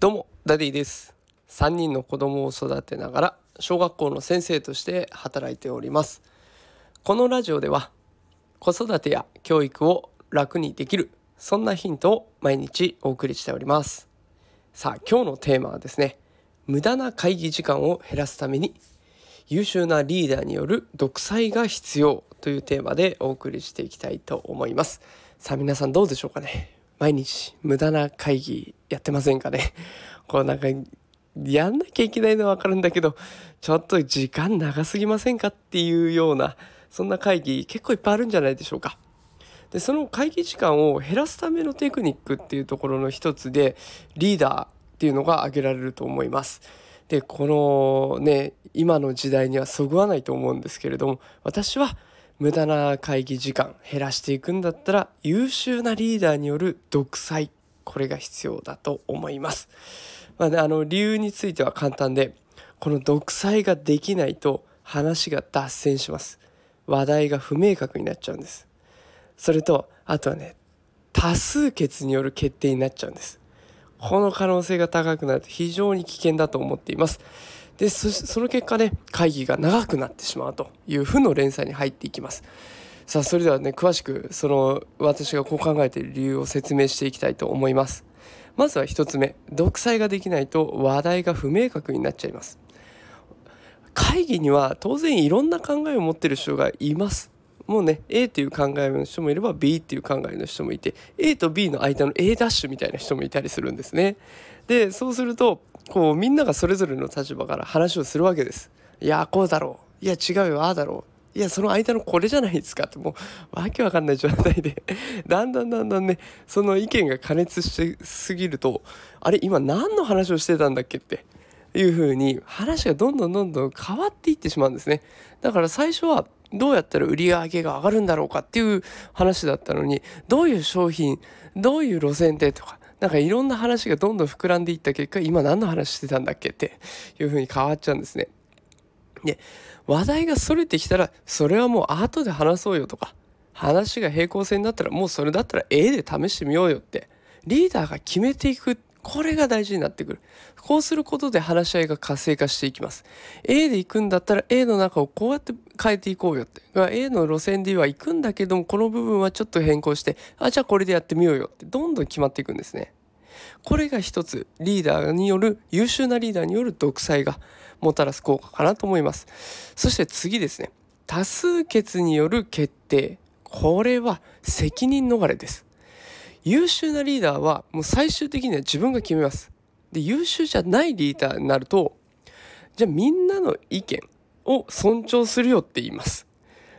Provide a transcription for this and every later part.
どうも、ダディです。3人の子供を育てながら、小学校の先生として働いております。このラジオでは、子育てや教育を楽にできる、そんなヒントを毎日お送りしております。さあ、今日のテーマはですね、無駄な会議時間を減らすために、優秀なリーダーによる独裁が必要というテーマでお送りしていきたいと思います。さあ皆さんどうでしょうかね？毎日無駄な会議やってませんかね？こうなんかやんなきゃいけないのはわかるんだけどちょっと時間長すぎませんかっていうようなそんな会議結構いっぱいあるんじゃないでしょうか。でその会議時間を減らすためのテクニックっていうところの一つでリーダーっていうのが挙げられると思います。でこのね今の時代にはそぐわないと思うんですけれども私は無駄な会議時間減らしていくんだったら優秀なリーダーによる独裁これが必要だと思います。まあね、あの理由については簡単でこの独裁ができないと話が脱線します。話題が不明確になっちゃうんです。それとあとはね多数決による決定になっちゃうんです。この可能性が高くなると非常に危険だと思っています。でその結果ね会議が長くなってしまうという負の連鎖に入っていきます。さあそれではね詳しくその私がこう考えている理由を説明していきたいと思います。まずは1つ目独裁ができないと話題が不明確になっちゃいます。会議には当然いろんな考えを持ってる人がいます。もうね A っていう考えの人もいれば B っていう考えの人もいて A と B の間の A ダッシュみたいな人もいたりするんですね。でそうするとこうみんながそれぞれの立場から話をするわけです。いやこうだろう。いや違うよああだろう。いやその間のこれじゃないですかってもうわけわかんない状態で。だんだんだんだんねその意見が過熱しすぎるとあれ今何の話をしてたんだっけっていう風に話がどんどんどんどん変わっていってしまうんですね。だから最初はどうやったら売り上げが上がるんだろうかっていう話だったのにどういう商品どういう路線でとかなんかいろんな話がどんどん膨らんでいった結果今何の話してたんだっけっていうふうに変わっちゃうんですね。で話題がそれてきたらそれはもう後で話そうよとか話が平行線になったらもうそれだったら A で試してみようよってリーダーが決めていくっこれが大事になってくる。こうすることで話し合いが活性化していきます。A で行くんだったら A の中をこうやって変えていこうよって。A の路線では行くんだけども、この部分はちょっと変更して、あ、じゃあこれでやってみようよって、どんどん決まっていくんですね。これが一つ、リーダーによる、優秀なリーダーによる独裁がもたらす効果かなと思います。そして次ですね。多数決による決定。これは責任逃れです。優秀なリーダーはもう最終的には自分が決めます。で、優秀じゃないリーダーになると、じゃあみんなの意見を尊重するよって言います。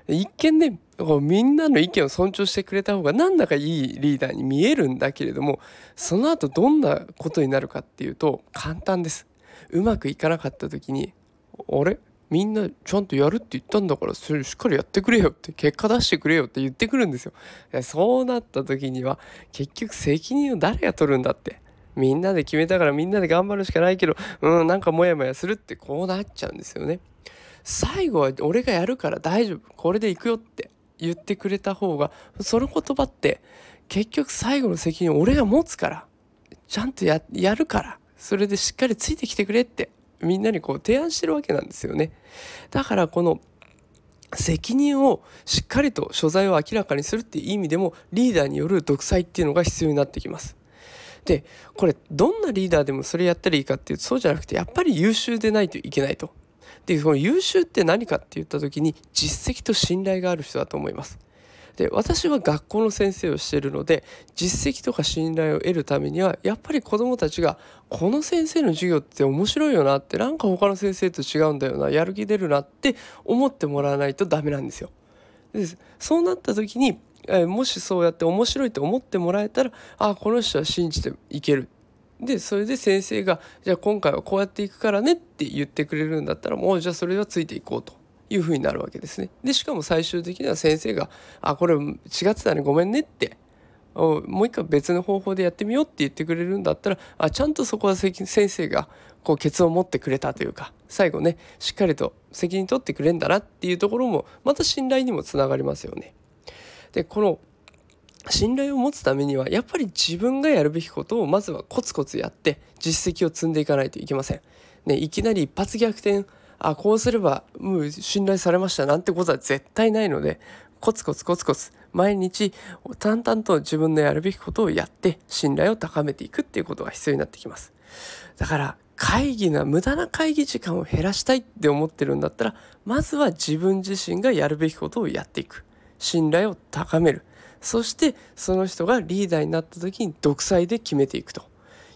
一見ね、みんなの意見を尊重してくれた方がなんだかいいリーダーに見えるんだけれども、その後どんなことになるかっていうと簡単です。うまくいかなかった時に、あれ？みんなちゃんとやるって言ったんだからそれしっかりやってくれよって結果出してくれよって言ってくるんですよ。そうなった時には結局責任を誰が取るんだって。みんなで決めたからみんなで頑張るしかないけどうんなんかモヤモヤするってこうなっちゃうんですよね。最後は俺がやるから大丈夫これで行くよって言ってくれた方がその言葉って結局最後の責任を俺が持つからちゃんとやるからそれでしっかりついてきてくれってみんなにこう提案してるわけなんですよね。だからこの責任をしっかりと所在を明らかにするっていう意味でもリーダーによる独裁っていうのが必要になってきます。でこれどんなリーダーでもそれやったらいいかっていうとそうじゃなくてやっぱり優秀でないといけないと。でこの優秀って何かって言った時に実績と信頼がある人だと思います。で私は学校の先生をしているので実績とか信頼を得るためにはやっぱり子どもたちがこの先生の授業って面白いよなってなんか他の先生と違うんだよなやる気出るなって思ってもらわないとダメなんですよ。でそうなった時にえもしそうやって面白いと思ってもらえたらあこの人は信じていけるでそれで先生がじゃあ今回はこうやっていくからねって言ってくれるんだったらもうじゃあそれはついていこうというふうになるわけですね。でしかも最終的には先生が「あこれ違ってたねごめんね」ってもう一回別の方法でやってみようって言ってくれるんだったらあちゃんとそこは先生がこうケツを持ってくれたというか最後ねしっかりと責任取ってくれんだなっていうところもまた信頼にもつながりますよね。でこの信頼を持つためにはやっぱり自分がやるべきことをまずはコツコツやって実績を積んでいかないといけません。ね、いきなり一発逆転あこうすればもう信頼されましたなんてことは絶対ないのでコツコツコツコツ毎日淡々と自分のやるべきことをやって信頼を高めていくっていうことが必要になってきます。だから会議の無駄な会議時間を減らしたいって思ってるんだったらまずは自分自身がやるべきことをやっていく。信頼を高める。そしてその人がリーダーになった時に独裁で決めていくと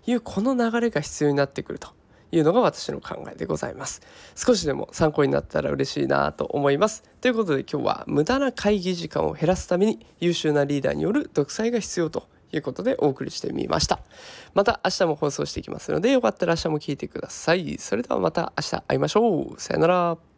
いうこの流れが必要になってくると。いうのが私の考えでございます。少しでも参考になったら嬉しいなと思います。ということで今日は無駄な会議時間を減らすために優秀なリーダーによる独裁が必要ということでお送りしてみました。また明日も放送していきますのでよかったら明日も聞いてください。それではまた明日会いましょう。さよなら。